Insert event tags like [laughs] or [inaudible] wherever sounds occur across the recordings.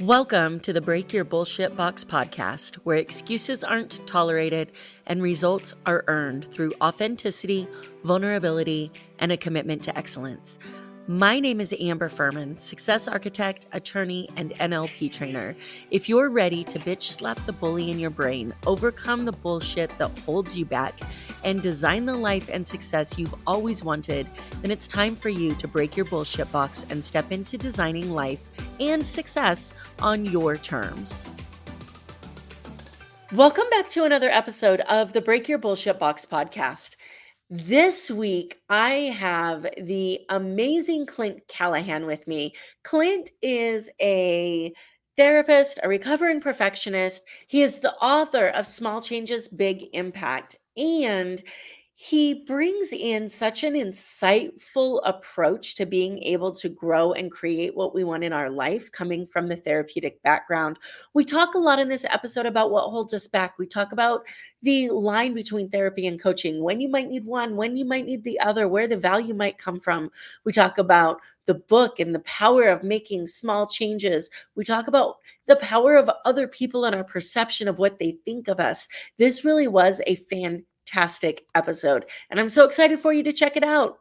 Welcome to the Break Your Bullshit Box podcast, where excuses aren't tolerated and results are earned through authenticity, vulnerability, and a commitment to excellence. My name is Amber Fuhriman, success architect, attorney, and NLP trainer. If you're ready to bitch slap the bully in your brain, overcome the bullshit that holds you back, and design the life and success you've always wanted, then it's time for you to break your bullshit box and step into designing life and success on your terms. Welcome back to another episode of the Break Your Bullshit Box podcast. This week, I have the amazing Clint Callahan with me. Clint is a therapist, a recovering perfectionist. He is the author of Small Changes, Big Impact. And he brings in such an insightful approach to being able to grow and create what we want in our life coming from the therapeutic background. We talk a lot in this episode about what holds us back. We talk about the line between therapy and coaching, when you might need one, when you might need the other, where the value might come from. We talk about the book and the power of making small changes. We talk about the power of other people and our perception of what they think of us. This really was a fan fantastic episode. And I'm so excited for you to check it out.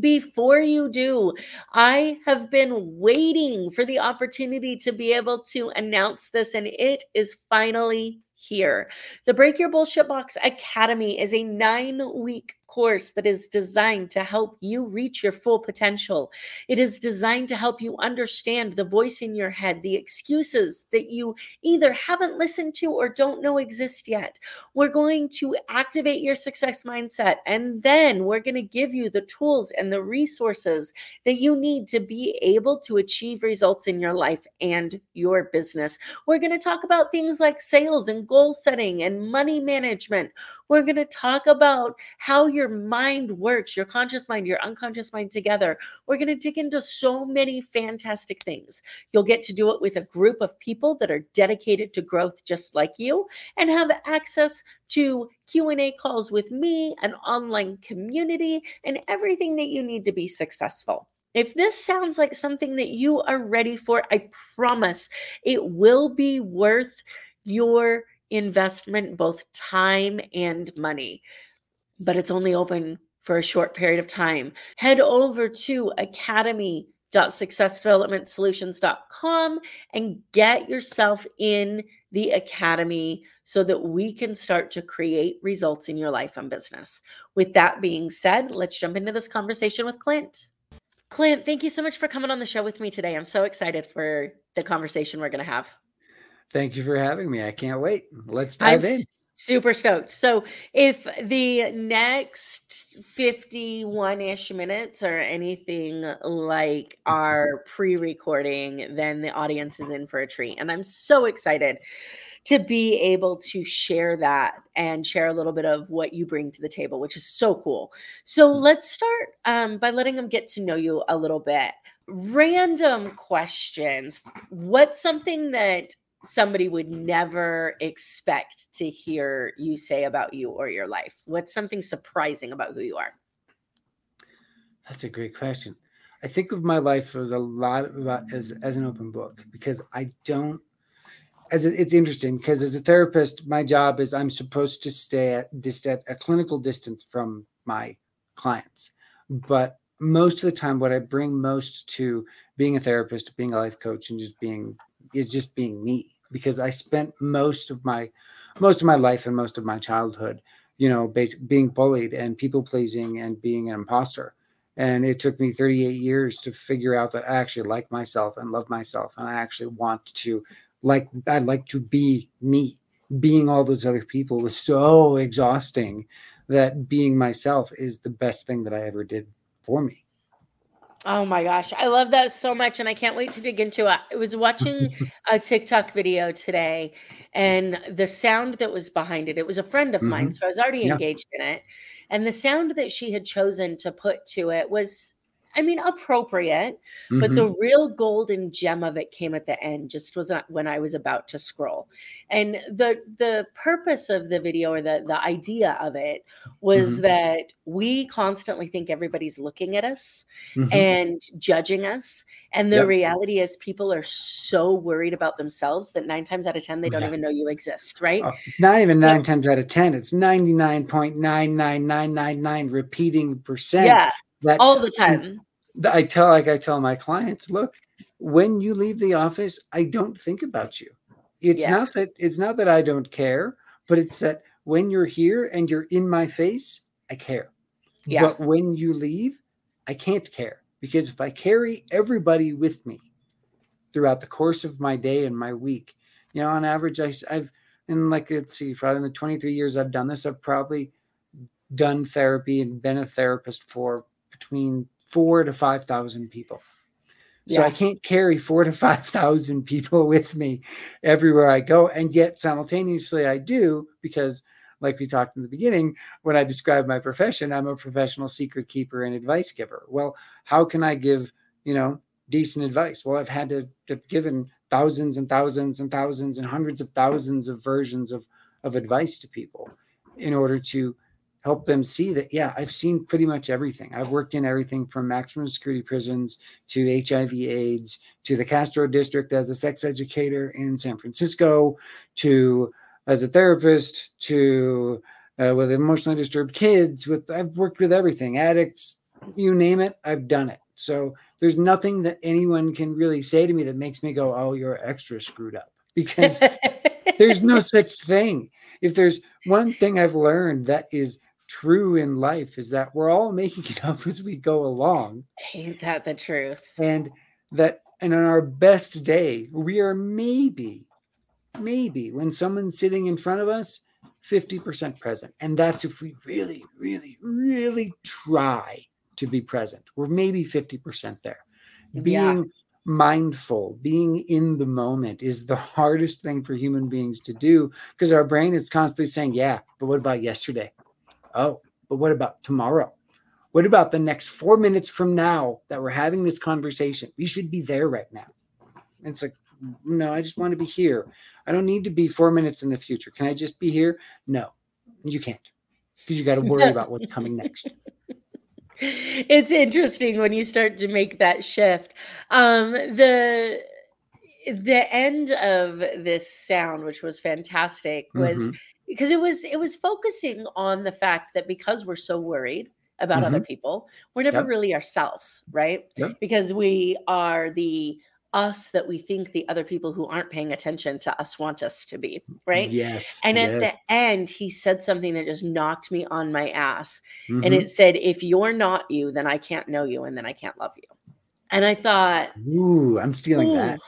Before you do, I have been waiting for the opportunity to be able to announce this, and it is finally here. The Break Your Bullshit Box Academy is a nine week course that is designed to help you reach your full potential. It is designed to help you understand the voice in your head, the excuses that you either haven't listened to or don't know exist yet. We're going to activate your success mindset, and then we're going to give you the tools and the resources that you need to be able to achieve results in your life and your business. We're going to talk about things like sales and goal setting and money management. We're going to talk about how your mind works, your conscious mind, your unconscious mind together. We're going to dig into so many fantastic things. You'll get to do it with a group of people that are dedicated to growth just like you and have access to Q&A calls with me, an online community, and everything that you need to be successful. If this sounds like something that you are ready for, I promise it will be worth your investment, both time and money, but it's only open for a short period of time. Head over to academy.successdevelopmentsolutions.com and get yourself in the academy so that we can start to create results in your life and business. With that being said, let's jump into this conversation with Clint. Clint, thank you so much for coming on the show with me today. I'm so excited for the conversation we're going to have. Thank you for having me. I can't wait. Let's dive I'm in. Super stoked. So, if the next 51 ish minutes are anything like our [laughs] pre recording, then the audience is in for a treat. And I'm so excited to be able to share that and share a little bit of what you bring to the table, which is so cool. So, mm. let's start um, by letting them get to know you a little bit. Random questions. What's something that somebody would never expect to hear you say about you or your life? What's something surprising about who you are? That's a great question. I think of my life as a lot about as, as an open book because I don't as a, it's interesting because as a therapist, my job is I'm supposed to stay at just at a clinical distance from my clients. But most of the time, what I bring most to being a therapist, being a life coach, and just being is just being me because I spent most of my most of my life and most of my childhood, you know, basic being bullied and people pleasing and being an imposter. And it took me 38 years to figure out that I actually like myself and love myself. And I actually want to like I'd like to be me. Being all those other people was so exhausting that being myself is the best thing that I ever did for me. Oh my gosh, I love that so much, and I can't wait to dig into it. I was watching [laughs] a TikTok video today, and the sound that was behind it, it was a friend of mm-hmm. mine, so I was already yeah. engaged in it. And the sound that she had chosen to put to it was I mean, appropriate, but Mhm. the real golden gem of it came at the end, just was not when I was about to scroll. And the the purpose of the video or the the idea of it was Mhm. that we constantly think everybody's looking at us Mhm. and judging us. And the Yep. reality is people are so worried about themselves that nine times out of 10, they don't Yeah. even know you exist, right? Oh, not even So- nine times out of ten. It's ninety nine point nine nine nine nine nine repeating percent. Yeah, that all the time. I tell like I tell my clients, look, when you leave the office, I don't think about you. It's Yeah. not that it's not that I don't care, but it's that when you're here and you're in my face, I care. Yeah. But when you leave, I can't care because if I carry everybody with me throughout the course of my day and my week, you know, on average, I, have in like let's see, probably in the 23 years I've done this, I've probably done therapy and been a therapist for between four to five thousand people. So I can't carry four to five [laughs] thousand people with me everywhere I go, and yet simultaneously I do because, like we talked in the beginning, when I describe my profession, I'm a professional secret keeper and advice giver. Well, how can I give you know decent advice? Well, I've had to have given thousands and thousands and thousands and hundreds of thousands of versions of of advice to people in order to help them see that yeah i've seen pretty much everything. I've worked in everything from maximum security prisons to hiv aids to the castro district as a sex educator in san francisco to as a therapist to uh, with emotionally disturbed kids with i've worked with everything addicts you name it i've done it. So there's nothing that anyone can really say to me that makes me go oh you're extra screwed up. Because [laughs] there's no such thing. If there's one thing I've learned that is true in life is that we're all [laughs] making it up as we go along. Ain't that the truth? And that and on our best day, we are maybe, maybe when someone's sitting in front of us, 50% present. And that's if we really, really, really try to be present. We're maybe 50% there. Yeah. Being mindful, being in the moment is the [laughs] hardest thing for human beings to do because our brain is constantly saying, Yeah, but what about yesterday? Oh, but what about tomorrow? What about the next four minutes from now that we're having this conversation? We should be there right now. And it's like, no, I just want to be here. I don't need to be four minutes in the future. Can I just be here? No, you can't because you got to worry about what's coming next. [laughs] it's interesting when you start to make that shift. Um, the the end of this sound, which was fantastic, was Mhm. Because it was it was focusing on the fact that because we're so worried about other people, we're never Mm-hmm. Yep. really ourselves, right? Yep. Because we are the us that we think the other people who aren't paying attention to us want us to be, right? Yes. And at yes. the end, he said something that just knocked me on my ass. And Mhm. it said, If you're not you, then I can't know you and then I can't love you. And I thought, Ooh, I'm stealing that.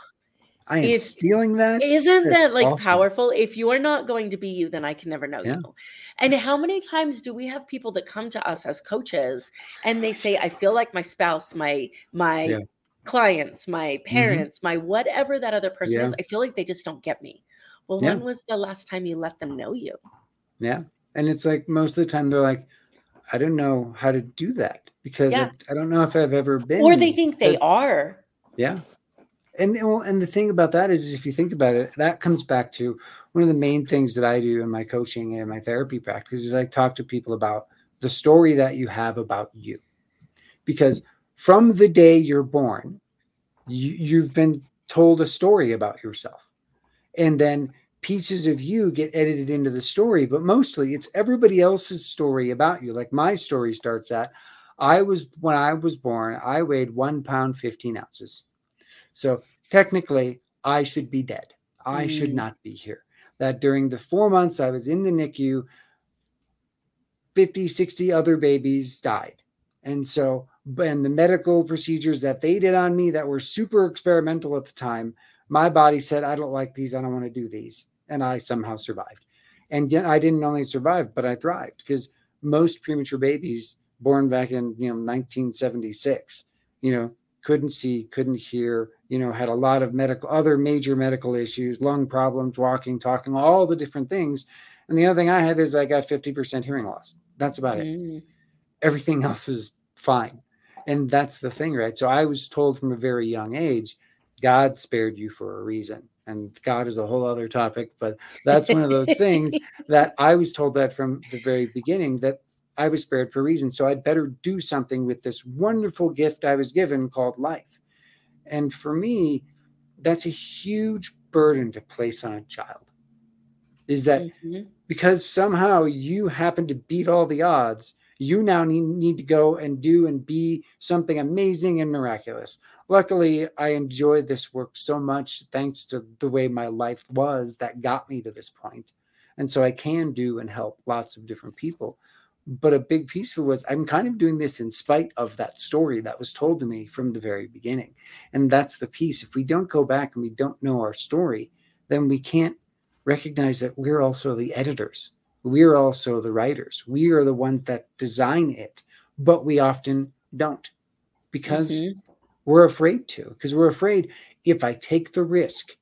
"Ooh, I am if- stealing that. isn't that like awesome. powerful? If you're not going to be you, then I can never know Yeah. you. And how many times do we have people that come to us as coaches and they say, I feel like my spouse, my, my, Yeah. Mm-hmm. clients, my parents, my whatever that other person Yeah. is, I feel like they just don't get me. Well, when was the last time you let them know you? Yeah. And it's like most of the time they're like, I don't know how to do that because. I, I don't know if I've ever been. Or they think they are. Yeah. And and the thing about that is, if you think about it, that comes back to one of the main things that I do in my coaching and my therapy practice is I talk to people about the story that you have about you. Because from the day you're born, you, you've been told a story about yourself. And then pieces of you get edited into the story, but mostly it's everybody else's story about you. Like my story starts at I was when I was born, I weighed one pound, 15 ounces. So technically, I should be dead. I should Mm. not be here. That during the four months I was in the NICU, 50, 60 other babies died. And so, and the medical procedures that they did on me that were super experimental at the time, my body said, I don't like these. I don't want to do these. And I somehow survived. And yet I didn't only survive, but I thrived because most premature babies born back in, you know, 1976, you know, couldn't see, couldn't hear, you know, had a lot of medical, other major medical issues, lung problems, walking, talking, all the different things. And the other thing I have is I got 50% hearing loss. That's about it. Mm. Everything [laughs] else is fine. And that's the thing, right? So I was told from a very young age, God spared you for a reason. And God is a whole other topic, but that's one of those things [laughs] that I was told that from the very beginning that I was spared for a reason. So I'd better do something with this wonderful gift I was given called life. And for me, that's a huge burden to place on a child is that mm-hmm. because somehow you happen to beat all the odds, you now need, need to go and do and be something amazing and miraculous. Luckily, I enjoyed this work so much thanks to the way my life was that got me to this point. And so I can do and help lots of different people. But a big piece of it was I'm kind of doing this in spite of that story that was told to me from the very beginning. And that's the piece. If we don't go back and we don't know our story, then we can't recognize that we're also the editors. We're also the writers. We are the ones that design it, but we often don't because mm-hmm. we're afraid to, because we're afraid if I take the risk,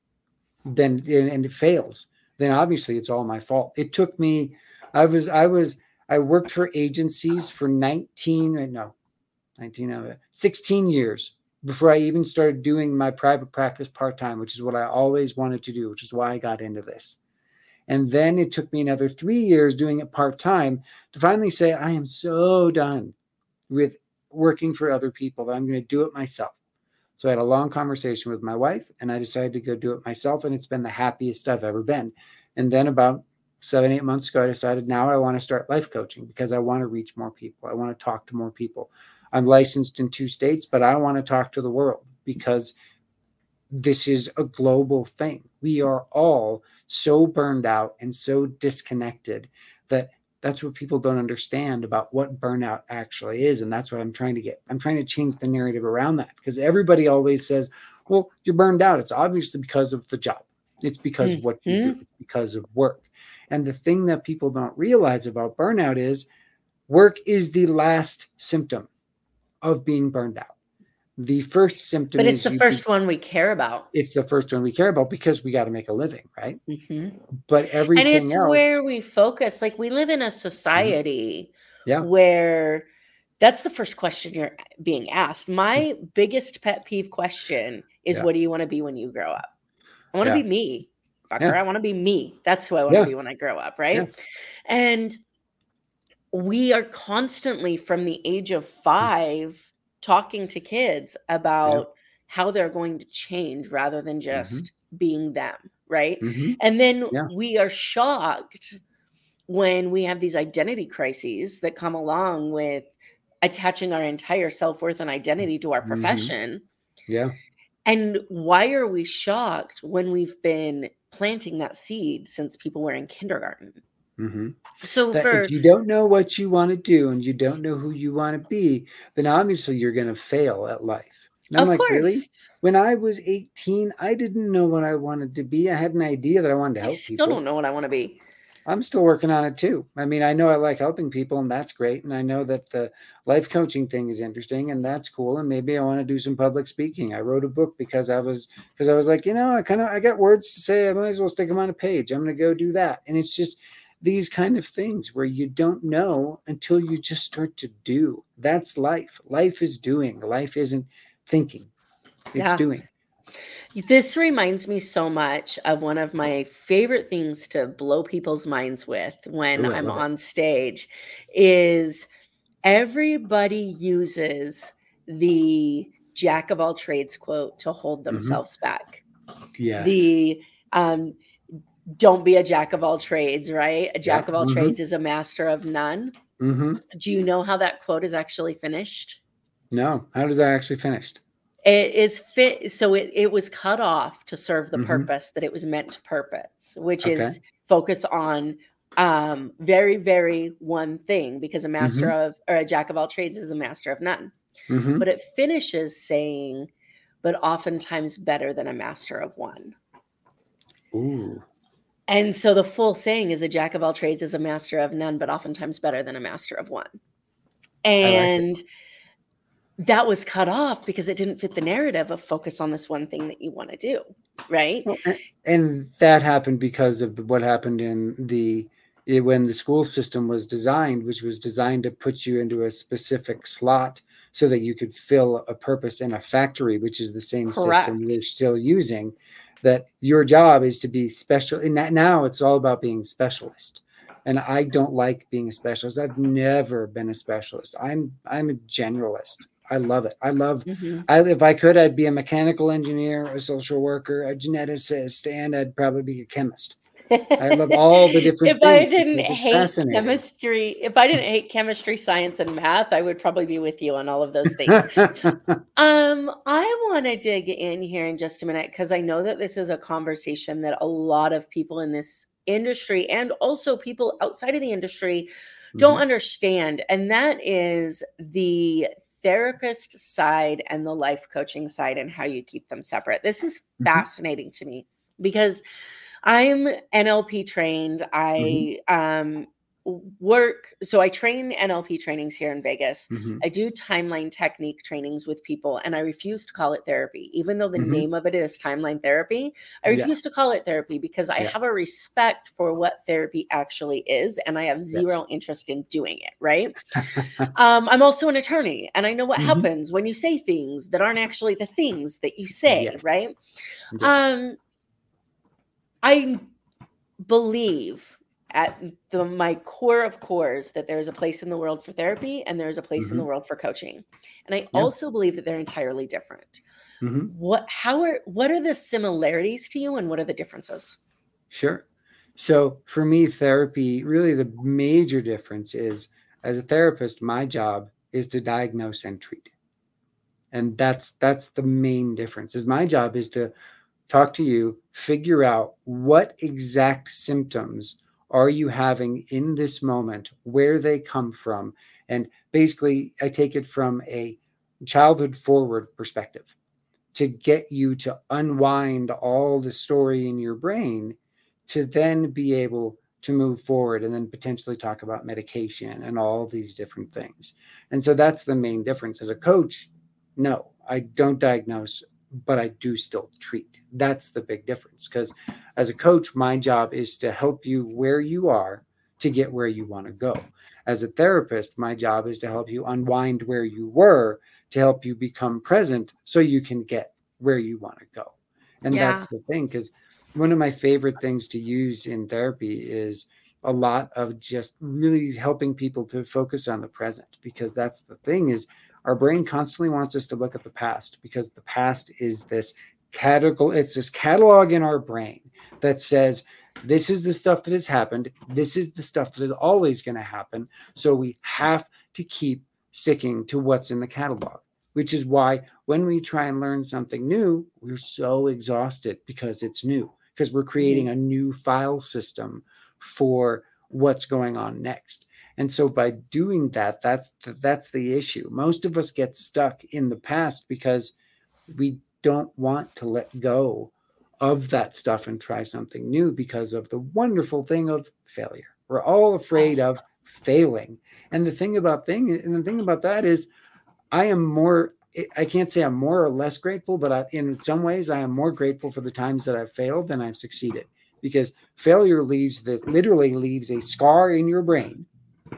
then and it fails, then obviously it's all my fault. It took me, I was, I was, I worked for agencies for 19, no, 19, uh, 16 years before I even started doing my private practice part time, which is what I always wanted to do, which is why I got into this. And then it took me another three years doing it part time to finally say, I am so done with working for other people that I'm going to do it myself. So I had a long conversation with my wife and I decided to go do it myself. And it's been the happiest I've ever been. And then about seven, eight months ago, I decided now I want to start life coaching because I want to reach more people. I want to talk to more people. I'm licensed in two states, but I want to talk to the world because this is a global thing. We are all so burned out and so disconnected that that's what people don't understand about what burnout actually is. And that's what I'm trying to get. I'm trying to change the narrative around that because everybody always says, well, you're burned out. It's obviously because of the job, it's because mm-hmm. of what you do, mm-hmm. because of work. And the thing that people don't realize about burnout is work is the last symptom of being burned out. The first symptom But it's the first one we care about. It's the first one we care about because we got to make a living, right? Mm-hmm. But everything else. And it's else, where we focus. Like we live in a mm-hmm. society mm-hmm. yeah. where that's the first question you're being asked. My biggest pet peeve question is yeah. what do you want to be when you grow up? I want to yeah. be me. Fucker. I want to be me. That's who I want to be when I grow up, right? And we are constantly from the age of mm. five talking to kids about yeah. how they're going to change rather than mm-hmm. just mm-hmm. being them right mm-hmm. and then yeah. we are shocked when we have these identity crises that come along with attaching our entire self-worth and identity to our mm-hmm. profession mm-hmm. yeah and why are we shocked when we've been planting that seed since people were in kindergarten Mm-hmm. So for, if you don't know what you want to do and you don't know who you want to be, then obviously you're going to fail at life. And I'm of like, course. really? When I was 18, I didn't know what I wanted to be. I had an idea that I wanted to help I still people. don't know what I want to be. I'm still working on it too. I mean, I know I like helping people, and that's great. And I know that the life coaching thing is interesting, and that's cool. And maybe I want to do some public speaking. I wrote a book because I was because I was like, you know, I kind of I got words to say. I might as well stick them on a page. I'm going to go do that. And it's just these kind of things where you don't know until you just start to do. That's life. Life is doing. Life isn't thinking. It's yeah. doing. This reminds me so much of one of my favorite things to blow people's minds with when Ooh, I'm on it. stage is everybody uses the jack of all trades quote to hold mm-hmm. themselves mm-hmm. back. Yeah. The um don't be a jack of all trades, right? A jack yeah. of all mm-hmm. trades is a master of none. Mm-hmm. Do you know how that quote is actually finished? No. How does that actually finished? It is fit. So it, it was cut off to serve the mm-hmm. purpose that it was meant to purpose, which okay. is focus on um very, very one thing because a master mm-hmm. of or a jack of all trades is a master of none. Mm-hmm. But it finishes saying, but oftentimes better than a master of one. Ooh. And so the full saying is a jack of all trades is a master of none, but oftentimes better than a master of one. And like that was cut off because it didn't fit the narrative of focus on this one thing that you want to do. Right. Well, and that happened because of what happened in the eh, when the school system was designed, which was designed to put you into a specific slot so that you could fill a purpose in a factory, which is the same Correct. system you're still using. That your job is to be special. And that now it's all about being specialist. And I don't like being a specialist. I've never been a specialist. I'm I'm a generalist. I love it. I love Mhm. I if I could, I'd be a mechanical engineer, a social worker, a geneticist, and I'd probably be a chemist. I love all the [laughs] different if I didn't hate chemistry, if I didn't hate chemistry, science, and math, I would probably be with you on all of those things. [laughs] Um, I want to dig in here in just a minute because I know that this is a conversation that a lot of people in this industry and also people outside of the industry don't Mhm. understand. And that is the therapist side and the life coaching side and how you keep them separate. This is Mhm. fascinating to me because I'm NLP trained. I Mm-hmm. um work so I train NLP trainings here in Vegas. Mhm. I do timeline technique trainings with people, and I refuse to call it therapy, even though the Mhm. name of it is timeline therapy. I Yeah. refuse to call it therapy because I Yeah. have a respect for what therapy actually is, and I have zero interest in doing it. Right? um, I'm also an attorney, and I know what Mhm. happens when you say things that aren't actually the things that you say. Yes. Right? Yeah. Um, I believe at the my core of cores that there's a place in the world for therapy and there's a place in the world for coaching. And I Mm-hmm. Yeah. also believe that they're entirely different. Mhm. What how are what are the similarities to you and what are the differences? Sure. So for me, therapy really the major difference is as a therapist, my job is to diagnose and treat. And that's that's the main difference. Is my job is to talk to you, figure out what exact symptoms are you having in this moment, where they come from. And basically, I take it from a childhood forward perspective to get you to unwind all the story in your brain to then be able to move forward and then potentially talk about medication and all these different things. And so that's the main difference. As a coach, no, I don't diagnose, but I do still treat. That's the big difference. Because as a coach, my job is to help you where you are to get where you want to go. As a therapist, my job is to help you unwind where you were to help you become present so you can get where you want to go. And Yeah. that's the thing. Because one of my favorite things to use in therapy is a lot of just really helping people to focus on the present because that's the thing is our brain constantly wants us to look at the past because the past is this catalog it's this catalog in our brain that says this is the stuff that has happened. This is the stuff that is always going to happen. So we have to keep sticking to what's in the catalog which is why when we try and learn something new we're so exhausted because it's new because we're creating mm-hmm. a new file system for what's going on next and so by doing that that's the, that's the issue. Most of us get stuck in the past because we don't want to let go of that stuff and try something new because of the wonderful thing of failure. We're all afraid of failing. And the thing about thing and the thing about that is i am more i can't say i'm more or less grateful but I, in some ways i am more grateful for the times that i've failed than i've succeeded. Because failure leaves that literally leaves a scar in your brain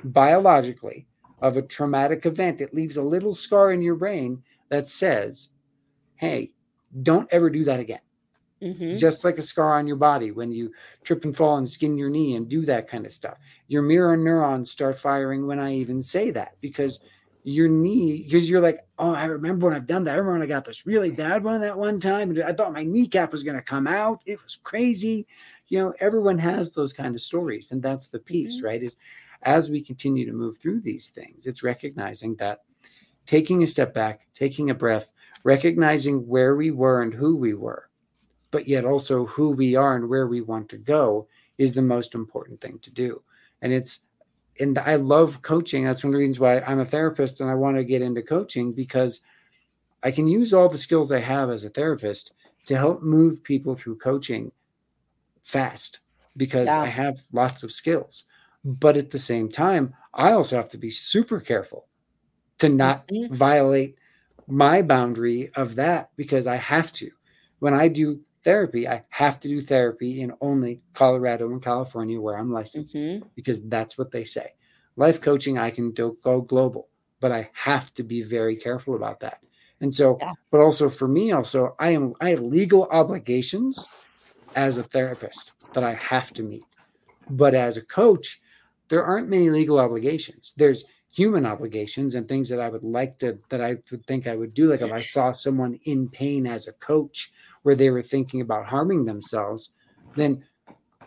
biologically of a traumatic event it leaves a little scar in your brain that says hey don't ever do that again Mhm. just like a scar on your body when you trip and fall and skin your knee and do that kind of stuff. Your mirror neurons start firing when I even say that because your knee, because you're like, oh, I remember when I've done that. I remember when I got this really bad one that one time. And I thought my kneecap was going to come out. It was crazy. You know, everyone has those kind of stories. And that's the piece, Mhm. right? Is as we continue to move through these things, it's recognizing that taking a step back, taking a breath, recognizing where we were and who we were but yet also who we are and where we want to go is the most important thing to do. And it's, and I love coaching. That's one of the reasons why I'm a therapist and I want to get into coaching because I can use all the skills I have as a therapist to help move people through coaching fast because Yeah. I have lots of skills. But at the same time, I also have to be super careful to not Mhm. violate my boundary of that because I have to. When I do therapy, I have to do therapy in only Colorado and California where I'm licensed Mhm. because that's what they say. Life coaching, I can do, go global. but I have to be very careful about that. And so, Yeah. but also for me, also, I am I have legal obligations as a therapist that I have to meet. But as a coach, there aren't many legal obligations. There's human obligations and things that I would like to that I would think I would do. Like if I saw someone in pain as a coach where they were thinking about harming themselves, then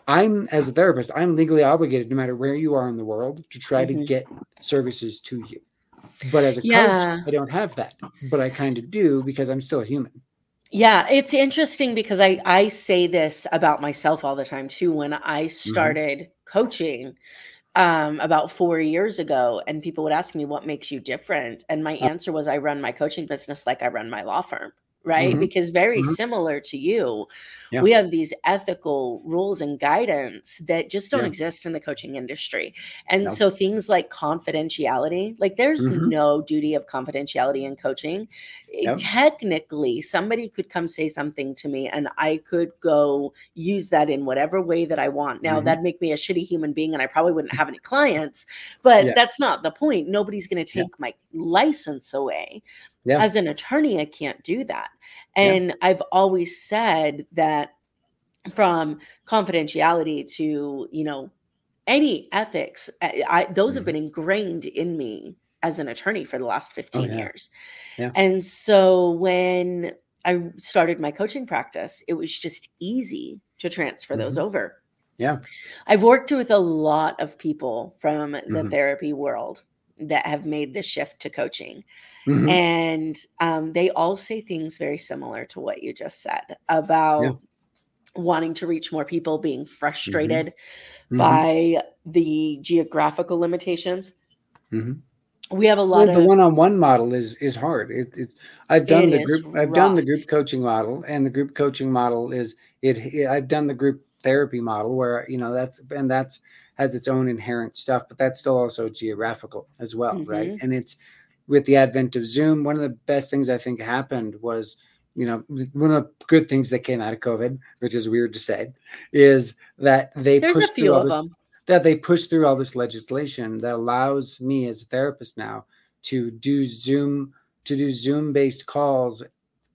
I'm as a therapist, I'm legally obligated no matter where you are in the world to try to Mhm. get services to you. But as a Yeah. coach, I don't have that. But I kind of do because I'm still a human. Yeah, it's interesting because I I say this about myself all the time too. When I started coaching um, about four years ago, and people would ask me, "What makes you different?" and my answer was, "I run my coaching business like I run my law firm." Right, Mhm. because very Mhm. similar to you, Yeah. we have these ethical rules and guidance that just don't Yeah. exist in the coaching industry. And No. so things like confidentiality, like there's Mhm. no duty of confidentiality in coaching. Eh, Yep. Technically, somebody could come say something to me and I could go use that in whatever way that I want. Now, Mhm. that'd make me a shitty human being and I probably wouldn't have any clients, but Yeah. that's not the point. Nobody's going to take my license away. Yeah. As an attorney, I can't do that. Yeah. And I've always said that from confidentiality to, you know, any ethics, I, I those have Mhm. been ingrained in me as an attorney for the last 15 yeah. years. Yeah. And so when I started my coaching practice, it was just easy to transfer those over. Yeah. I've worked with a lot of people from the Mhm. therapy world that have made the shift to coaching. Mhm. And um, they all say things very similar to what you just said about wanting to reach more people, being frustrated Mhm. by the geographical limitations. Mhm. We have a Well, lot the one-on-one model is is hard. It, it's I've done It the group I've done the group coaching model, and the group coaching model is it- I've done the group therapy model where you know that's and that's has its own inherent stuff, but that's still also geographical as well, right? Mhm. And it's with the advent of Zoom, one of the best things I think happened was you know one of the good things that came out of COVID, which is weird to say, is that they there's pushed through all this them. that they push through all this legislation that allows me as a therapist now to do Zoom to do Zoom based calls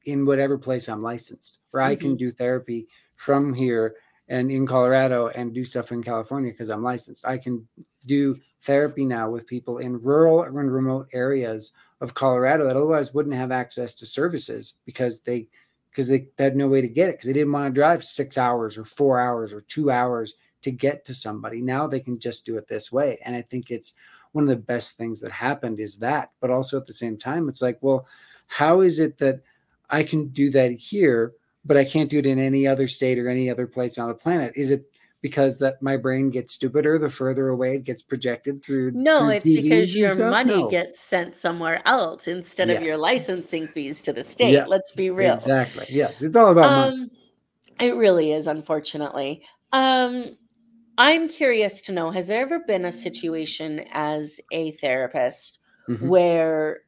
in whatever place I'm licensed, where I can Mhm. do therapy from here and in Colorado and do stuff in California because I'm licensed. I can do therapy now with people in rural and remote areas of Colorado that otherwise wouldn't have access to services because they because they, they had no way to get it because they didn't want to drive six hours or four hours or two hours to get to somebody. Now they can just do it this way. And I think it's one of the best things that happened is that. But also at the same time, it's like, well, how is it that I can do that here, but I can't do it in any other state or any other place on the planet? Is it because that my brain gets stupider the further away it gets projected through? No, through it's TVs because your stuff? money No. gets sent somewhere else instead of your licensing fees to the state. Yes, Let's be real. Exactly. Yes. It's all about money. Um, it really is, unfortunately. Um, I'm curious to know: Has there ever been a situation as a therapist Mhm. where,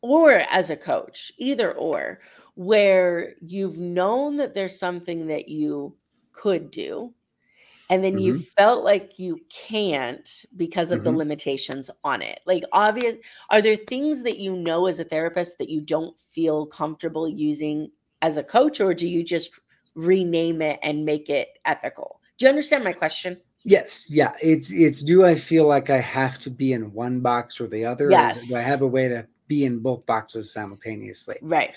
or as a coach, either or, where you've known that there's something that you could do, and then you Mm-hmm. felt like you can't because of the Mhm. limitations on it? Like, obvious, are there things that you know as a therapist that you don't feel comfortable using as a coach, or do you just rename it and make it ethical? Do you understand my question? Yes, yeah. It's it's do I feel like I have to be in one box or the other? Or do I have a way to be in both boxes simultaneously? Right.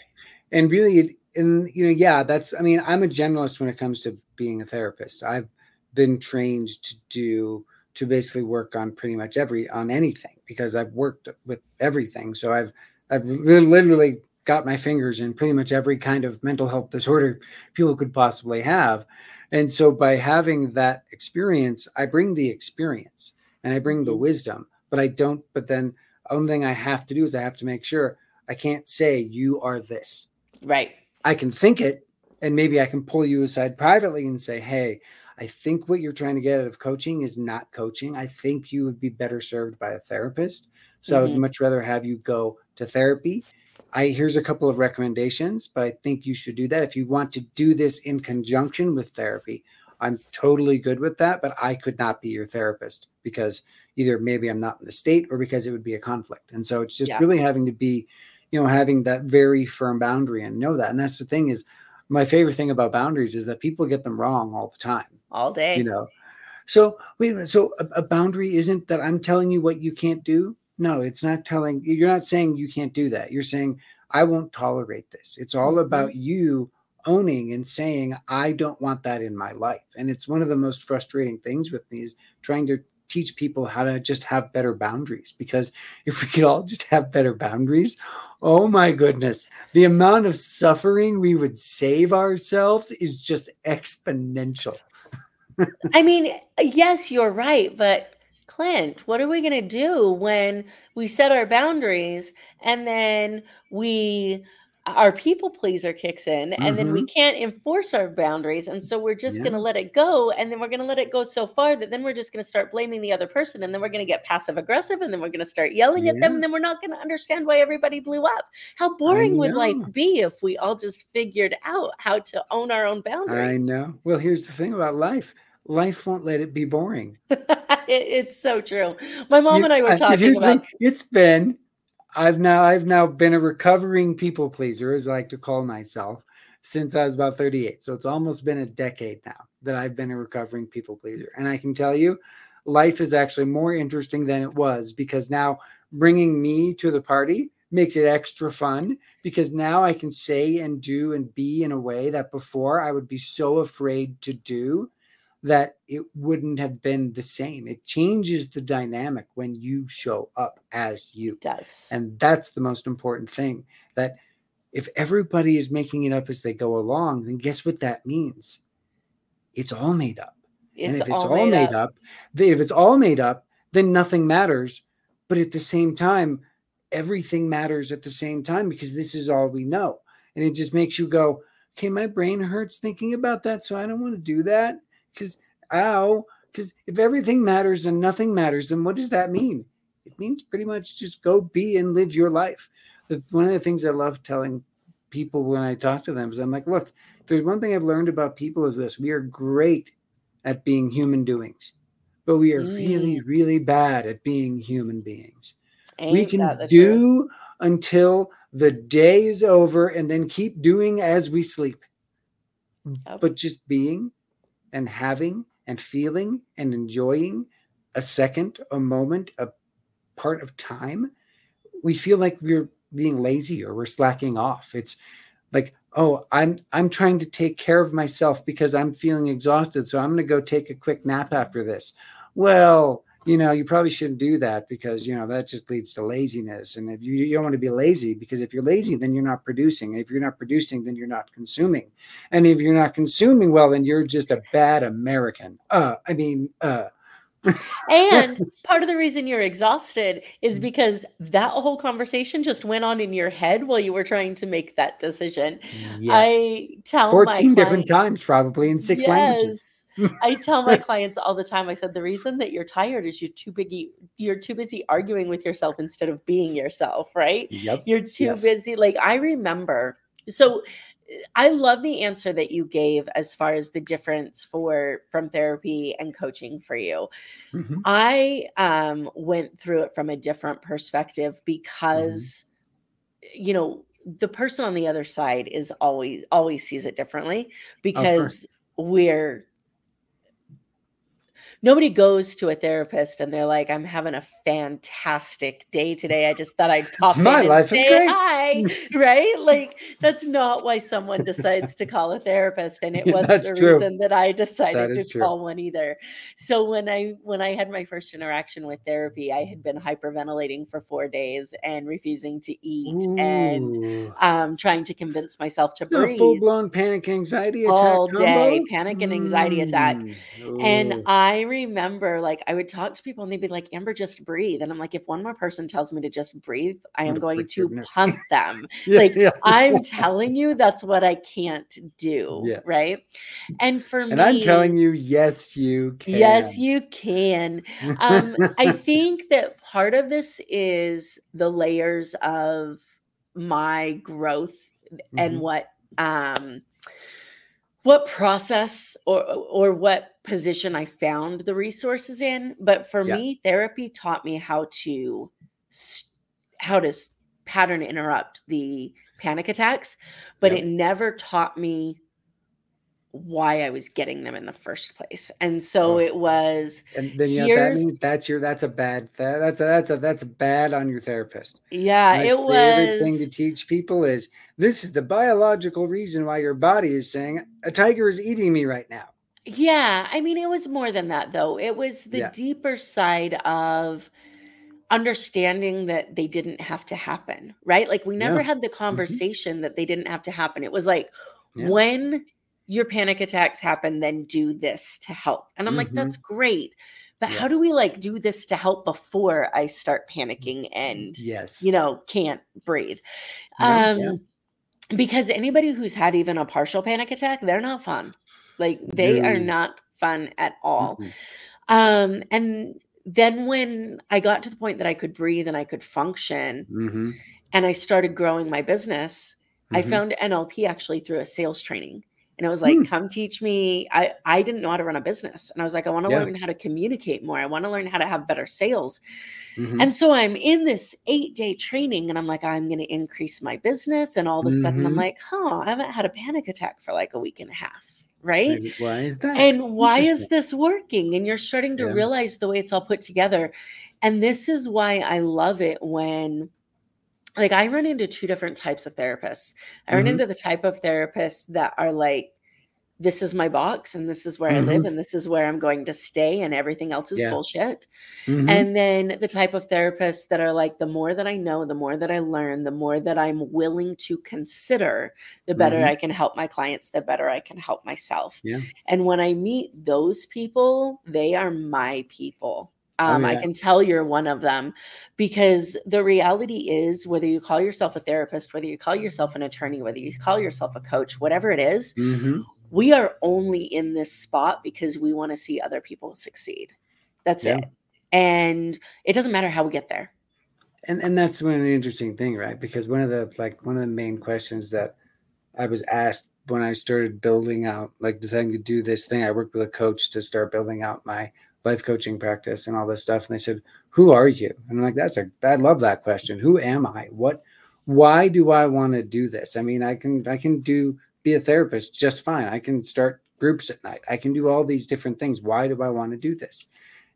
And really, and you know, yeah, that's. I mean, I'm a generalist when it comes to being a therapist. I've been trained to do to basically work on pretty much every on anything because I've worked with everything. So I've I've literally got my fingers in pretty much every kind of mental health disorder people could possibly have. And so by having that experience, I bring the experience and I bring the Mhm. wisdom, but I don't, but then only thing I have to do is I have to make sure I can't say you are this. Right. I can think it and maybe I can pull you aside privately and say, Hey, I think what you're trying to get out of coaching is not coaching. I think you would be better served by a therapist. So I would Mhm. much rather have you go to therapy. I here's a couple of recommendations, but I think you should do that. If you want to do this in conjunction with therapy, I'm totally good with that, but I could not be your therapist because either maybe I'm not in the state or because it would be a conflict. And so it's just Yeah. really having to be, you know, having that very firm boundary and know that. And that's the thing is my favorite thing about boundaries is that people get them wrong all the time all day. you know so wait so a, a boundary isn't that i'm telling you what you can't do no it's not telling you're not saying you can't do that you're saying i won't tolerate this it's all Mhm. about you owning and saying i don't want that in my life and it's one of the most frustrating things with me is trying to teach people how to just have better boundaries because if we could all just have better boundaries oh my goodness the amount of suffering we would save ourselves is just exponential. I mean, yes, you're right, but Clint, what are we going to do when we set our boundaries and then we our people pleaser kicks in and then we mm-hmm. can't enforce our boundaries and so we're just going to let it go and then we're going to let it go so far that then we're just going to start blaming the other person and then we're going to get passive aggressive and then we're going to start yelling at them and then we're not going to understand why everybody blew up. How boring would life be if we all just figured out how to own our own boundaries? I know. Well, here's the thing about life. Life won't let it be boring. [laughs] It- it's so true. My mom You- and I were talking about it's been I've now I've now been a recovering people pleaser, as I like to call myself, since I was about 38. So it's almost been a decade now that I've been a recovering people pleaser. And I can tell you, life is actually more interesting than it was because now bringing me to the party makes it extra fun because now I can say and do and be in a way that before I would be so afraid to do that it wouldn't have been the same. It changes the dynamic when you show up as you. does. And that's the most important thing that if everybody is making it up as they go along, then guess what that means? It's all made up. and it's if it's all, all, made, up. up, if it's all made up, then nothing matters. But at the same time, everything matters at the same time because this is all we know. And it just makes you go, okay, my brain hurts thinking about that. So I don't want to do that because, ow, because if everything matters and nothing matters, then what does that mean? It means pretty much just go be and live your life. One of the things I love telling people when I talk to them is I'm like, look, if there's one thing I've learned about people is this we are great at being human doings, but we are really, mm. really bad at being human beings. we Ain't can that the truth? do until the day is over and then keep doing as we sleep. Yep. But just being and having and feeling and enjoying a second, a moment, a part of time, we feel like we're being lazy or we're slacking off. It's like, oh, I'm I'm trying to take care of myself because I'm feeling exhausted, so I'm going to go take a quick nap after this. Well, you know, you probably shouldn't do that because you know that just leads to laziness. And if you, you don't want to be lazy, because if you're lazy, then you're not producing. And if you're not producing, then you're not consuming. And if you're not consuming, well, then you're just a bad American. Uh, I mean, uh, And [laughs] part of the reason you're exhausted Mm. is because that whole conversation just went on in your head while you were trying to make that decision. yes, I tell my 14 different times, probably in six languages. I tell my [laughs] clients all the time. I said the reason that you're tired is you're too busy. You're too busy arguing with yourself instead of being yourself. Right? Yep. You're too Yes. busy. Like I remember. So I love the answer that you gave as far as the difference for from therapy and coaching for you. Mhm. I um, went through it from a different perspective because, you know, the person on the other side is always always sees it differently because we're nobody goes to a therapist and they're like, I'm having a fantastic day today. I just thought I'd pop My in life and is great." hi, [laughs] right? Like that's not why someone decides to call a therapist, and it Yeah, wasn't the true. reason that I decided is to true. call one either. So when I when I had my first interaction with therapy, I had been hyperventilating for four days and refusing to eat and um, trying to convince myself to breathe full blown panic anxiety attack all day, combo? panic and anxiety attack. Mm. And Ooh. I remember, like, I would talk to people and they'd be like, Amber, just breathe. And I'm like, if one more person tells me to just breathe, I am Oh, going to pump them. [laughs] Yeah, like, yeah. I'm [laughs] telling you, that's what I can't do. Yes. Right. And for me, and I'm telling you, yes, you can. yes, you can. Um, I [laughs] think that part of this is the layers of my growth and Mhm. what um what process or or what position I found the resources in, but for Yeah. me therapy taught me how to how to pattern interrupt the panic attacks, but Yep. it never taught me why I was getting them in the first place. And so Oh. it was And then you know that means that's your that's a bad that, that's a, that's a that's a bad on your therapist. yeah, My it was. favorite thing to teach people is this is the biological reason why your body is saying a tiger is eating me right now. Yeah, I mean, it was more than that, though. It was the Yeah. deeper side of understanding that they didn't have to happen, right? Like, we never Yeah. had the mm-hmm. conversation that they didn't have to happen. It was like, Yeah. when your panic attacks happen, then do this to help. And I'm like, Mhm. that's great. But Yeah. how do we like do this to help before I start panicking and, Yes. you know, can't breathe? Yeah, Um, yeah. because anybody who's had even a partial panic attack, they're not fun. Like they are not fun at all. Mm-mm. Um, and then when I got to the point that I could breathe and I could function Mhm. and I started growing my business, I Mhm. found NLP actually through a sales training. And it was like, Hmm. come teach me. I, I didn't know how to run a business. And I was like, I want to Yeah. learn how to communicate more. I want to learn how to have better sales. Mhm. And so I'm in this eight day training and I'm like, I'm going to increase my business. And all of a sudden I'm Mhm. like, huh, I haven't had a panic attack for like a week and a half. Right. Maybe- Why is that? And why is this working? And you're starting to Yeah. realize the way it's all put together. And this is why I love it when, like, I run into two different types of therapists. I run Mhm. into the type of therapists that are like, this is my box and this is where I live Mhm. and this is where I'm going to stay and everything else is Yeah. bullshit. Mhm. And then the type of therapists that are like, the more that I know, the more that I learn, the more that I'm willing to consider, the better Mhm. I can help my clients, the better I can help myself. Yeah. And when I meet those people, they are my people. Oh, Um, I can tell you're one of them because the reality is whether you call yourself a therapist, whether you call yourself an attorney, whether you call yourself a coach, whatever it is, Mhm. we are only in this spot because we want to see other people succeed. That's Yeah. it. And it doesn't matter how we get there. and and that's one interesting thing right because one of the like one of the main questions that i was asked when i started building out like deciding to do this thing i worked with a coach to start building out my life coaching practice and all this stuff. And they said who are you? And i'm like that's a i love that question. Who am i? What why do i want to do this? I mean i can i can do be a therapist just fine. I can start groups at night. I can do all these different things. Why do i want to do this?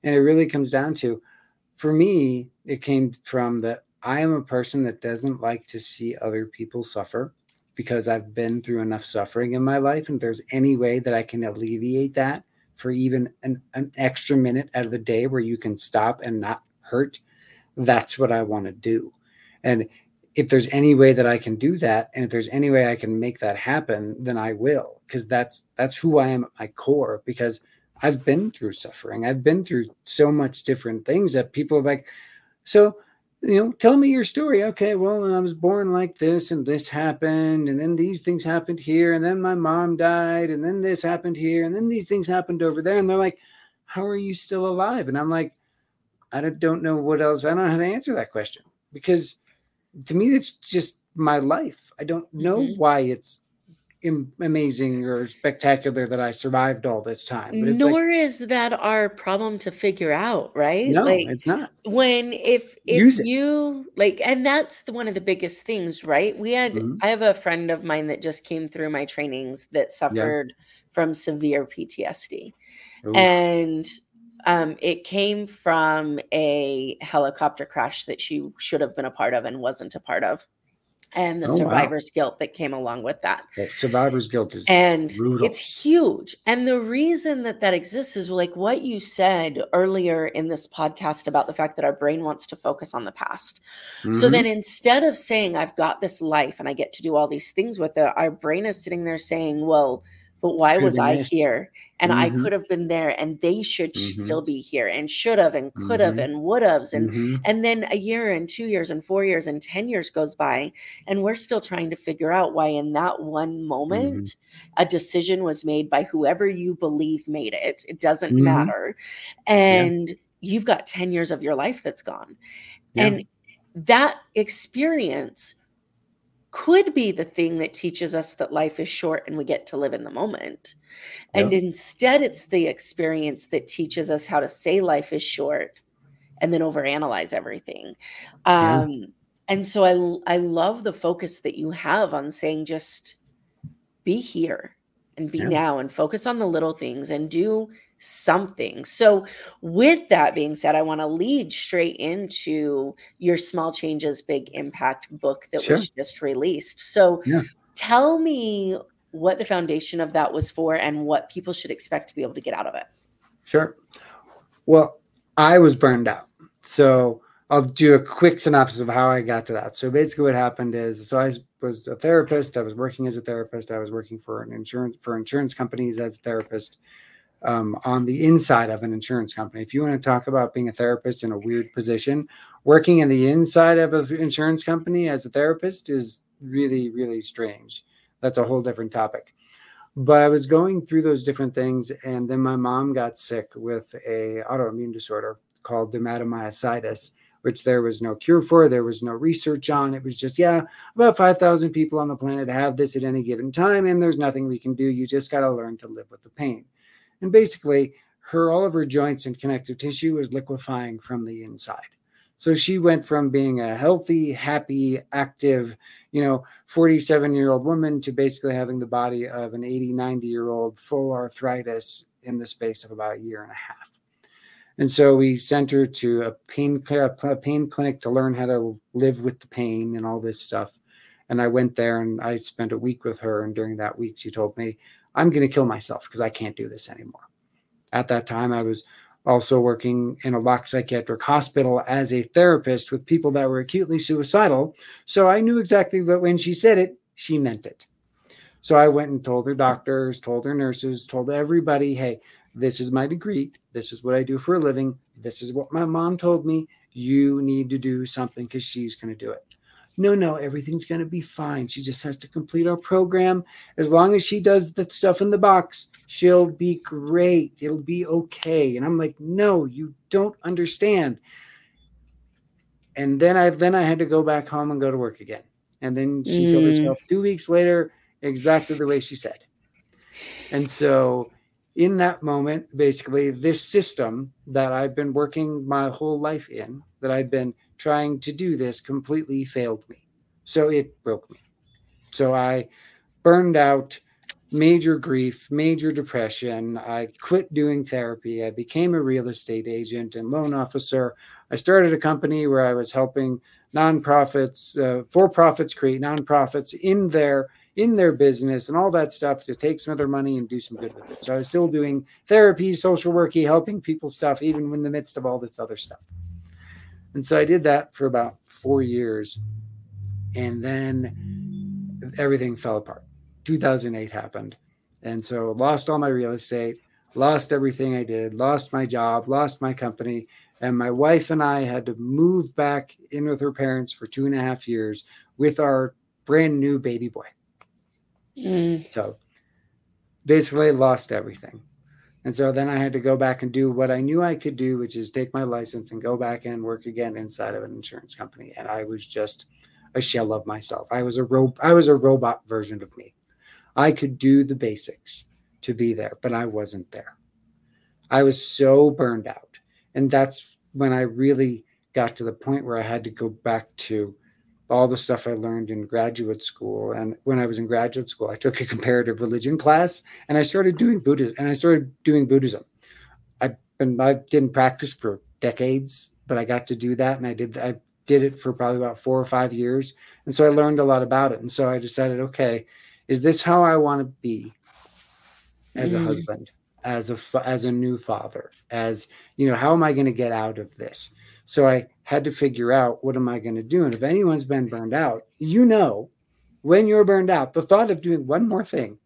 And it really comes down to for me, it came from that I am a person that doesn't like to see other people suffer because I've been through enough suffering in my life. And if there's any way that I can alleviate that for even an, an extra minute out of the day where you can stop and not hurt, that's what I want to do. And if there's any way that I can do that, and if there's any way I can make that happen, then I will, because that's that's who I am at my core. Because I've been through suffering. I've been through so much different things that people are like, so, you know, tell me your story. Okay, well, I was born like this and this happened, and then these things happened here, and then my mom died, and then this happened here, and then these things happened over there. And they're like, how are you still alive? And I'm like, I don't- know what else. I don't know how to answer that question because to me, it's just my life. I don't know Mhm. why it's amazing or spectacular that I survived all this time. But it's like, Nor is that our problem to figure out, right? no, like it's not. when if if you like and that's the, one of the biggest things right we had Mhm. i have a friend of mine that just came through my trainings that suffered from severe ptsd Oof. and um, it came from a helicopter crash that she should have been a part of and wasn't a part of and the Oh, wow. survivor's guilt that came along with that That survivor's guilt is and brutal. it's huge and the reason that that exists is like what you said earlier in this podcast about the fact that our brain wants to focus on the past so Mhm. then instead of saying i've got this life and i get to do all these things with it our brain is sitting there saying well but why Could've was i this. here and i Mhm. could have been there and they should Mhm. still be here and should have and could have Mhm. and would have and Mhm. and then a year and two years and four years and 10 years goes by, and we're still trying to figure out why, in that one moment, a decision was made by whoever you believe made it. It doesn't Mhm. matter. And you've got 10 years of your life that's gone. Yeah. And that experience could be the thing that teaches us that life is short and we get to live in the moment. And Yep. instead, it's the experience that teaches us how to say life is short and then overanalyze everything. Yeah. Um, and so I, I love the focus that you have on saying just be here and be Yeah. now and focus on the little things and do something. So, with that being said, I want to lead straight into your Small Changes, Big Impact book that Sure. was just released. So, Yeah. tell me what the foundation of that was for and what people should expect to be able to get out of it. Sure. Well, I was burned out. So I'll do a quick synopsis of how I got to that. So basically what happened is so I was a therapist, I was working as a therapist, I was working for an insurance for insurance companies as a therapist um, on the inside of an insurance company. If you want to talk about being a therapist in a weird position, working in the inside of an insurance company as a therapist is really, really strange. That's a whole different topic but I was going through those different things, and then my mom got sick with a autoimmune disorder called dermatomyositis, which there was no cure for, there was no research on. It was just, yeah, about five thousand people on the planet have this at any given time, and there's nothing we can do. You just got to learn to live with the pain. And basically, her all of her joints and connective tissue was liquefying from the inside. So she went from being a healthy, happy, active, you know, 47 year old woman to basically having the body of an 80, 90 year old full arthritis in the space of about a year and a half. And so we sent her to a pain, a pain clinic to learn how to live with the pain and all this stuff. And I went there and I spent a week with her. And during that week, she told me, I'm going to kill myself because I can't do this anymore. At that time, I was also working in a locked psychiatric hospital as a therapist with people that were acutely suicidal. So I knew exactly that when she said it, she meant it. So I went and told her doctors, told her nurses, told everybody, hey, this is my degree. This is what I do for a living. This is what my mom told me. You need to do something because she's going to do it. No, no, everything's going to be fine. She just has to complete our program. As long as she does the stuff in the box, she'll be great. It'll be okay. And I'm like, no, you don't understand. And then I then I had to go back home and go to work again. And then she mm. killed herself two weeks later, exactly the way she said. And so in that moment, basically, this system that I've been working my whole life in, that I've been trying to do this, completely failed me. So it broke me. So I burned out, major grief, major depression. I quit doing therapy. I became a real estate agent and loan officer. I started a company where I was helping nonprofits, uh, for profits create nonprofits in their in their business and all that stuff to take some of their money and do some good with it. So I was still doing therapy, social worky, helping people stuff, even in the midst of all this other stuff. And so I did that for about four years. And then everything fell apart. 2008 happened. And so lost all my real estate, lost everything I did, lost my job, lost my company. And my wife and I had to move back in with her parents for two and a half years with our brand new baby boy. Mm. So basically lost everything. And so then I had to go back and do what I knew I could do, which is take my license and go back and work again inside of an insurance company. And I was just a shell of myself. I was a ro- I was a robot version of me. I could do the basics to be there, but I wasn't there. I was so burned out. And that's when I really got to the point where I had to go back to all the stuff I learned in graduate school. And when I was in graduate school, I took a comparative religion class and I started doing Buddhism and I started doing Buddhism. I've been, I didn't practice for decades, but I got to do that. And I did, I did it for probably about four or five years. And so I learned a lot about it. And so I decided, okay, is this how I want to be as Mm. a husband, as a, as a new father, as, you know, how am I going to get out of this? So I had to figure out what am I going to do? And if anyone's been burned out, you know, when you're burned out, the thought of doing one more thing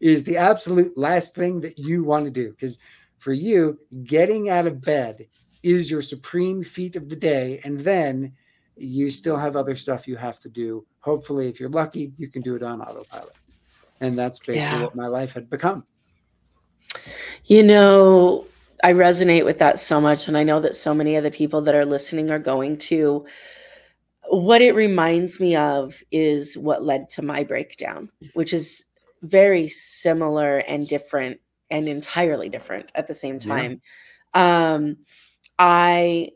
is the absolute last thing that you want to do. Because for you, getting out of bed is your supreme feat of the day. And then you still have other stuff you have to do. Hopefully, if you're lucky, you can do it on autopilot. And that's basically Yeah. what my life had become. You know, I resonate with that so much. And I know that so many of the people that are listening are going to. what it reminds me of is what led to my breakdown, which is very similar and different and entirely different at the same Yeah. time. Um, I,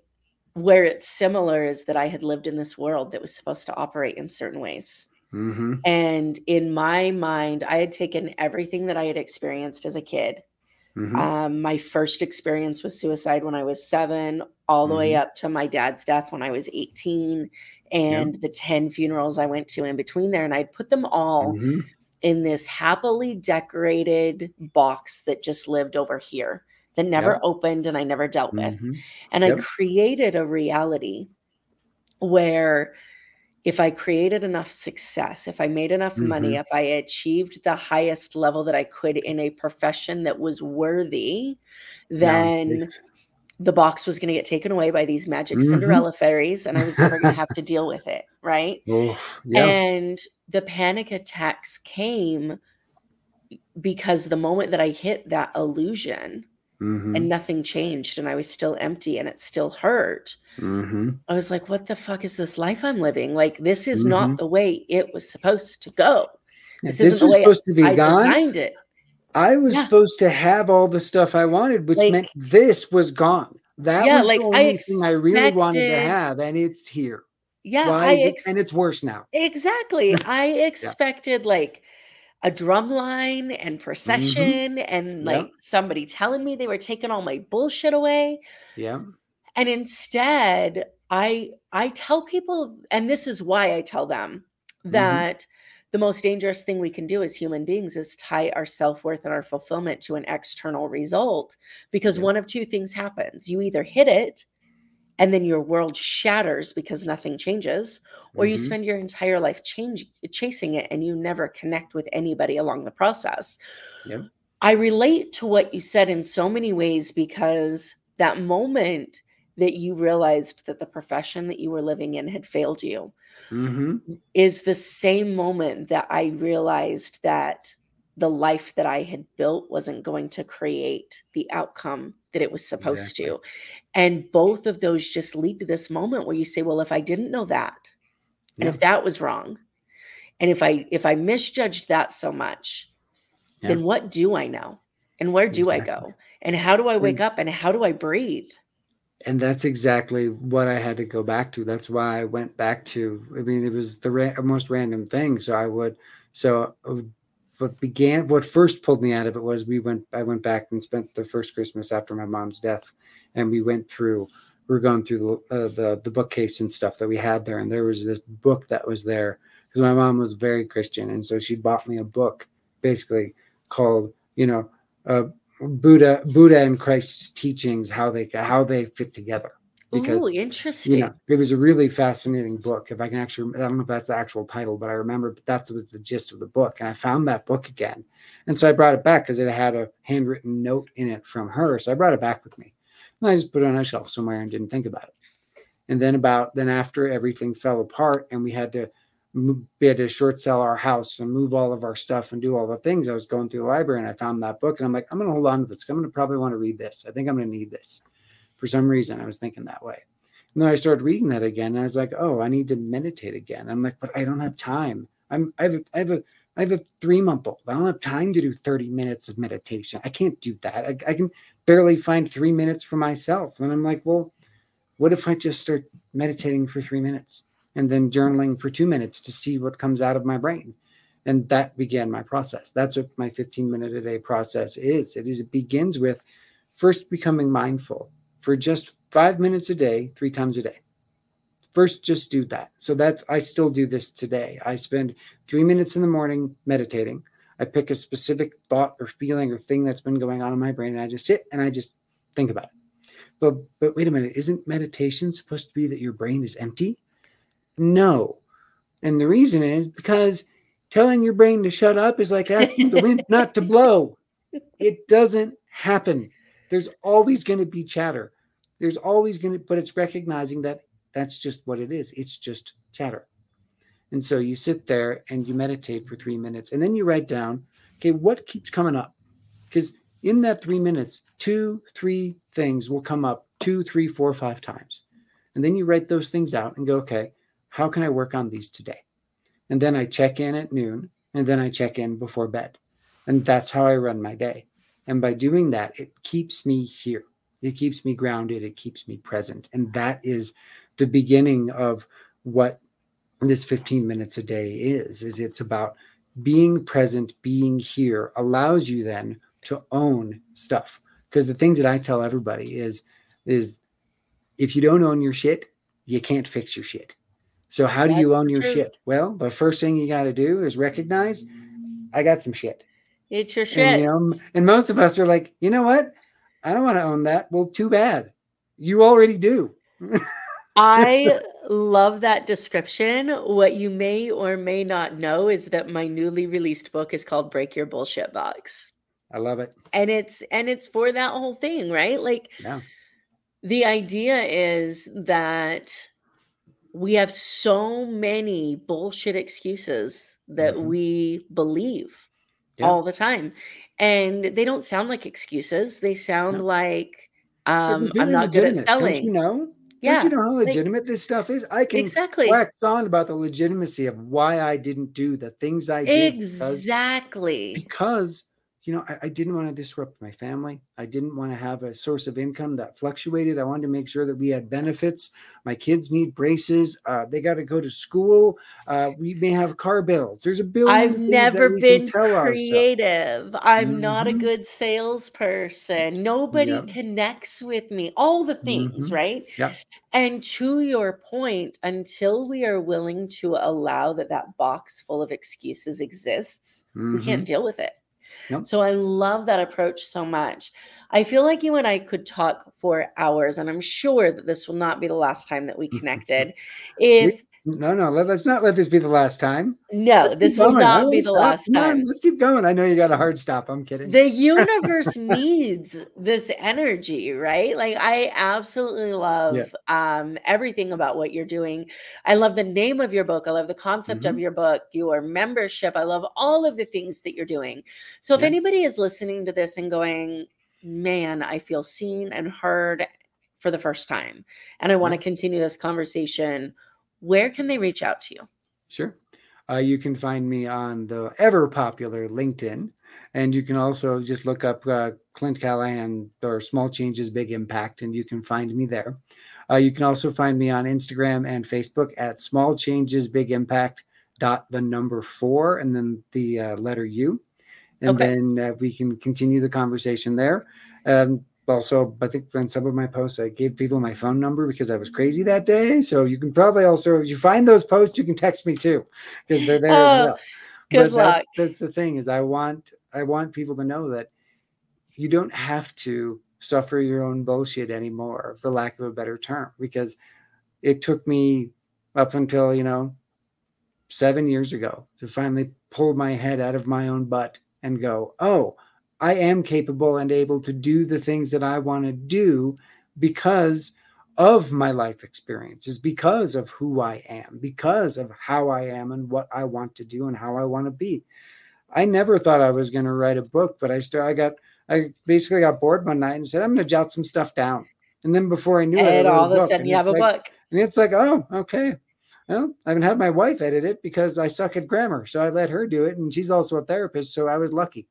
where it's similar is that I had lived in this world that was supposed to operate in certain ways. Mm-hmm. And in my mind, I had taken everything that I had experienced as a kid. Mm-hmm. Um, my first experience was suicide when I was seven, all the way Mhm. up to my dad's death when I was 18, and the 10 funerals I went to in between there. And I'd put them all Mm-hmm. in this happily decorated box that just lived over here that never Yep. opened and I never dealt with. Mm-hmm. And I created a reality where if I created enough success, if I made enough money, Mhm. if I achieved the highest level that I could in a profession that was worthy, then the box was going to get taken away by these magic Mhm. Cinderella fairies and I was never going to have to deal with it. Right. Oh, yeah. And the panic attacks came because the moment that I hit that illusion mm-hmm. and nothing changed and I was still empty and it still hurt, Mm-hmm. I was like, what the fuck is this life I'm living? Like, this is Mhm. not the way it was supposed to go. This, This isn't the was way supposed to be I gone. designed it. I was Yeah. supposed to have all the stuff I wanted, which Like- meant this was gone. That Yeah, was like, the I only thing I really wanted to have, and it's here. Yeah, I is it? and it's worse now. exactly. I [laughs] expected like a drum line and procession and like Yep. somebody telling me they were taking all my bullshit away. Yeah. and instead i i tell people and this is why i tell them Mhm. that the most dangerous thing we can do as human beings is tie our self-worth and our fulfillment to an external result because one of two things happens you either hit it and then your world shatters because nothing changes or you Mhm. spend your entire life change, chasing it and you never connect with anybody along the process Yep. i relate to what you said in so many ways because that moment that you realized that the profession that you were living in had failed you Mhm. is the same moment that I realized that the life that I had built wasn't going to create the outcome that it was supposed to. And both of those just lead to this moment where you say, well, if I didn't know that, and if that was wrong, and if I if I misjudged that so much, Yeah. then what do I know? And where do I go? And how do I wake And- up and how do I breathe? and that's exactly what I had to go back to. That's why I went back to. I mean, it was the ra- most random thing. So I would. So uh, what began, what first pulled me out of it was we went. I went back and spent the first Christmas after my mom's death, and we went through. We were going through the uh, the the bookcase and stuff that we had there, and there was this book that was there because my mom was very Christian, and so she bought me a book, basically called you know. Uh, Buddha, Buddha and Christ's teachings, how they how they fit together. Because Ooh, interesting. you know, it was a really fascinating book. If I can actually, I don't know if that's the actual title, but I remember that's was the gist of the book. And I found that book again, and so I brought it back because it had a handwritten note in it from her. So I brought it back with me, I just put it on a shelf somewhere and didn't think about it. And then about then after everything fell apart and we had to mo- we had to short sell our house and move all of our stuff and do all the things. I was going through the library and I found that book and I'm like, I'm gonna hold on to this. I'm gonna probably want to read this. I think I'm gonna need this. For some reason, I was thinking that way. And then I started reading that again, and I was like, "Oh, I need to meditate again." I'm like, "But I don't have time. I'm I have a, I have a I have a three month old. I don't have time to do 30 minutes of meditation. I can't do that. I, I can barely find three minutes for myself." And I'm like, "Well, what if I just start meditating for three minutes and then journaling for two minutes to see what comes out of my brain?" And that began my process. That's what my 15 minute a day process is. It is. It begins with first becoming mindful for just five minutes a day, three times a day. First, just do that. So that's I still do this today. I spend three minutes in the morning meditating. I pick a specific thought or feeling or thing that's been going on in my brain, and I just sit and I just think about it. But but wait a minute, isn't meditation supposed to be that your brain is empty? No. And the reason is because telling your brain to shut up is like asking the wind [laughs] not to blow. It doesn't happen. There's always going to be chatter. There's always going to, but it's recognizing that that's just what it is. It's just chatter. And so you sit there and you meditate for three minutes and then you write down, okay, what keeps coming up? Because in that three minutes, two, three things will come up two, three, four, five times. And then you write those things out and go, okay, how can I work on these today? And then I check in at noon and then I check in before bed. And that's how I run my day. And by doing that, it keeps me here. It keeps me grounded. It keeps me present. And that is the beginning of what this 15 minutes a day is is it's about being present being here allows you then to own stuff. Because the things that i tell everybody is is if you don't own your shit you can't fix your shit. So how do you own your true. shit? Well the first thing you got to do is recognize i got some shit. It's your shit. and, you know, and most of us are like you know what? I don't want to own that. Well too bad. You already do [laughs] I love that description. What you may or may not know is that my newly released book is called Break Your Bullshit Box. I love it. And it's and it's for that whole thing, right? Like yeah. the idea is that we have so many bullshit excuses that mm-hmm. we believe yeah. all the time. And they don't sound like excuses. They sound no. like um, I'm not good at selling. Don't you know? Yeah. Don't you know how legitimate like, this stuff is? I can exactly wax on about the legitimacy of why I didn't do the things I did. Exactly. Because, because you know, I, I, didn't want to disrupt my family. I didn't want to have a source of income that fluctuated. I wanted to make sure that we had benefits. My kids need braces. Uh, they got to go to school. Uh, we may have car bills. There's a bill. I've never been creative. I'm mm-hmm. not a mm-hmm. good salesperson. Nobody yep. connects with me. All the things, mm-hmm. right? Yeah. And to your point, until we are willing to allow that that box full of excuses exists, mm-hmm. we can't mm-hmm. deal with it. Nope. So I love that approach so much. I feel like you and I could talk for hours, and I'm sure that this will not be the last time that we [laughs] connected. if no, no, let, us not let this be the last time. No, let's this will not be the stop. last time. On, let's keep going. I know you got a hard stop. I'm kidding. The universe [laughs] needs this energy, right? Like I absolutely love yeah. um, everything about what you're doing. I love the name of your book. I love the concept mm-hmm. of your book, your membership. I love all of the things that you're doing. So if yeah. anybody is listening to this and going, man, I feel seen and heard for the first time, and I want to continue this conversation where can they reach out to you? Sure. Uh, you can find me on the ever popular LinkedIn. And you can also just look up uh, Clint Callahan or Small Changes, Big Impact, and you can find me there. Uh, you can also find me on Instagram and Facebook at Small Changes, Big Impact dot the number four and then the uh, letter U. And okay. then uh, we can continue the conversation there. Um, also i think on some of my posts i gave people my phone number because i was crazy that day. So you can probably also if you find those posts you can text me too because they're there oh, as well. good but luck. that, that's the thing is i want i want people to know that you don't have to suffer your own bullshit anymore for lack of a better term because it took me up until you know seven years ago to finally pull my head out of my own butt and go oh I am capable and able to do the things that I want to do because of my life experiences, because of who I am, because of how I am and what I want to do and how I want to be. I never thought I was going to write a book, but I still I got, I basically got bored one night and said, I'm going to jot some stuff down. And then before I knew and it, all of a sudden you have a like, book. And it's like, oh, okay. Well, I haven't had my wife edit it because I suck at grammar. So I let her do it. And she's also a therapist. So I was lucky.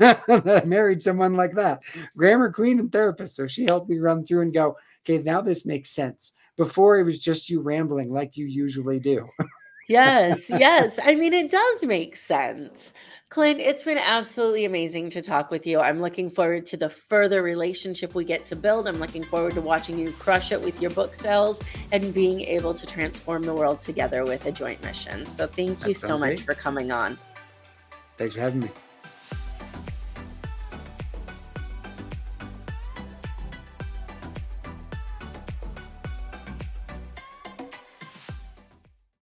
I [laughs] married someone like that, grammar queen and therapist. So she helped me run through and go, okay, now this makes sense. Before it was just you rambling like you usually do. yes, [laughs] yes. I mean, it does make sense. Clint, it's been absolutely amazing to talk with you. I'm looking forward to the further relationship we get to build. I'm looking forward to watching you crush it with your book sales and being able to transform the world together with a joint mission. So, thank you so much great. for coming on. Thanks for having me.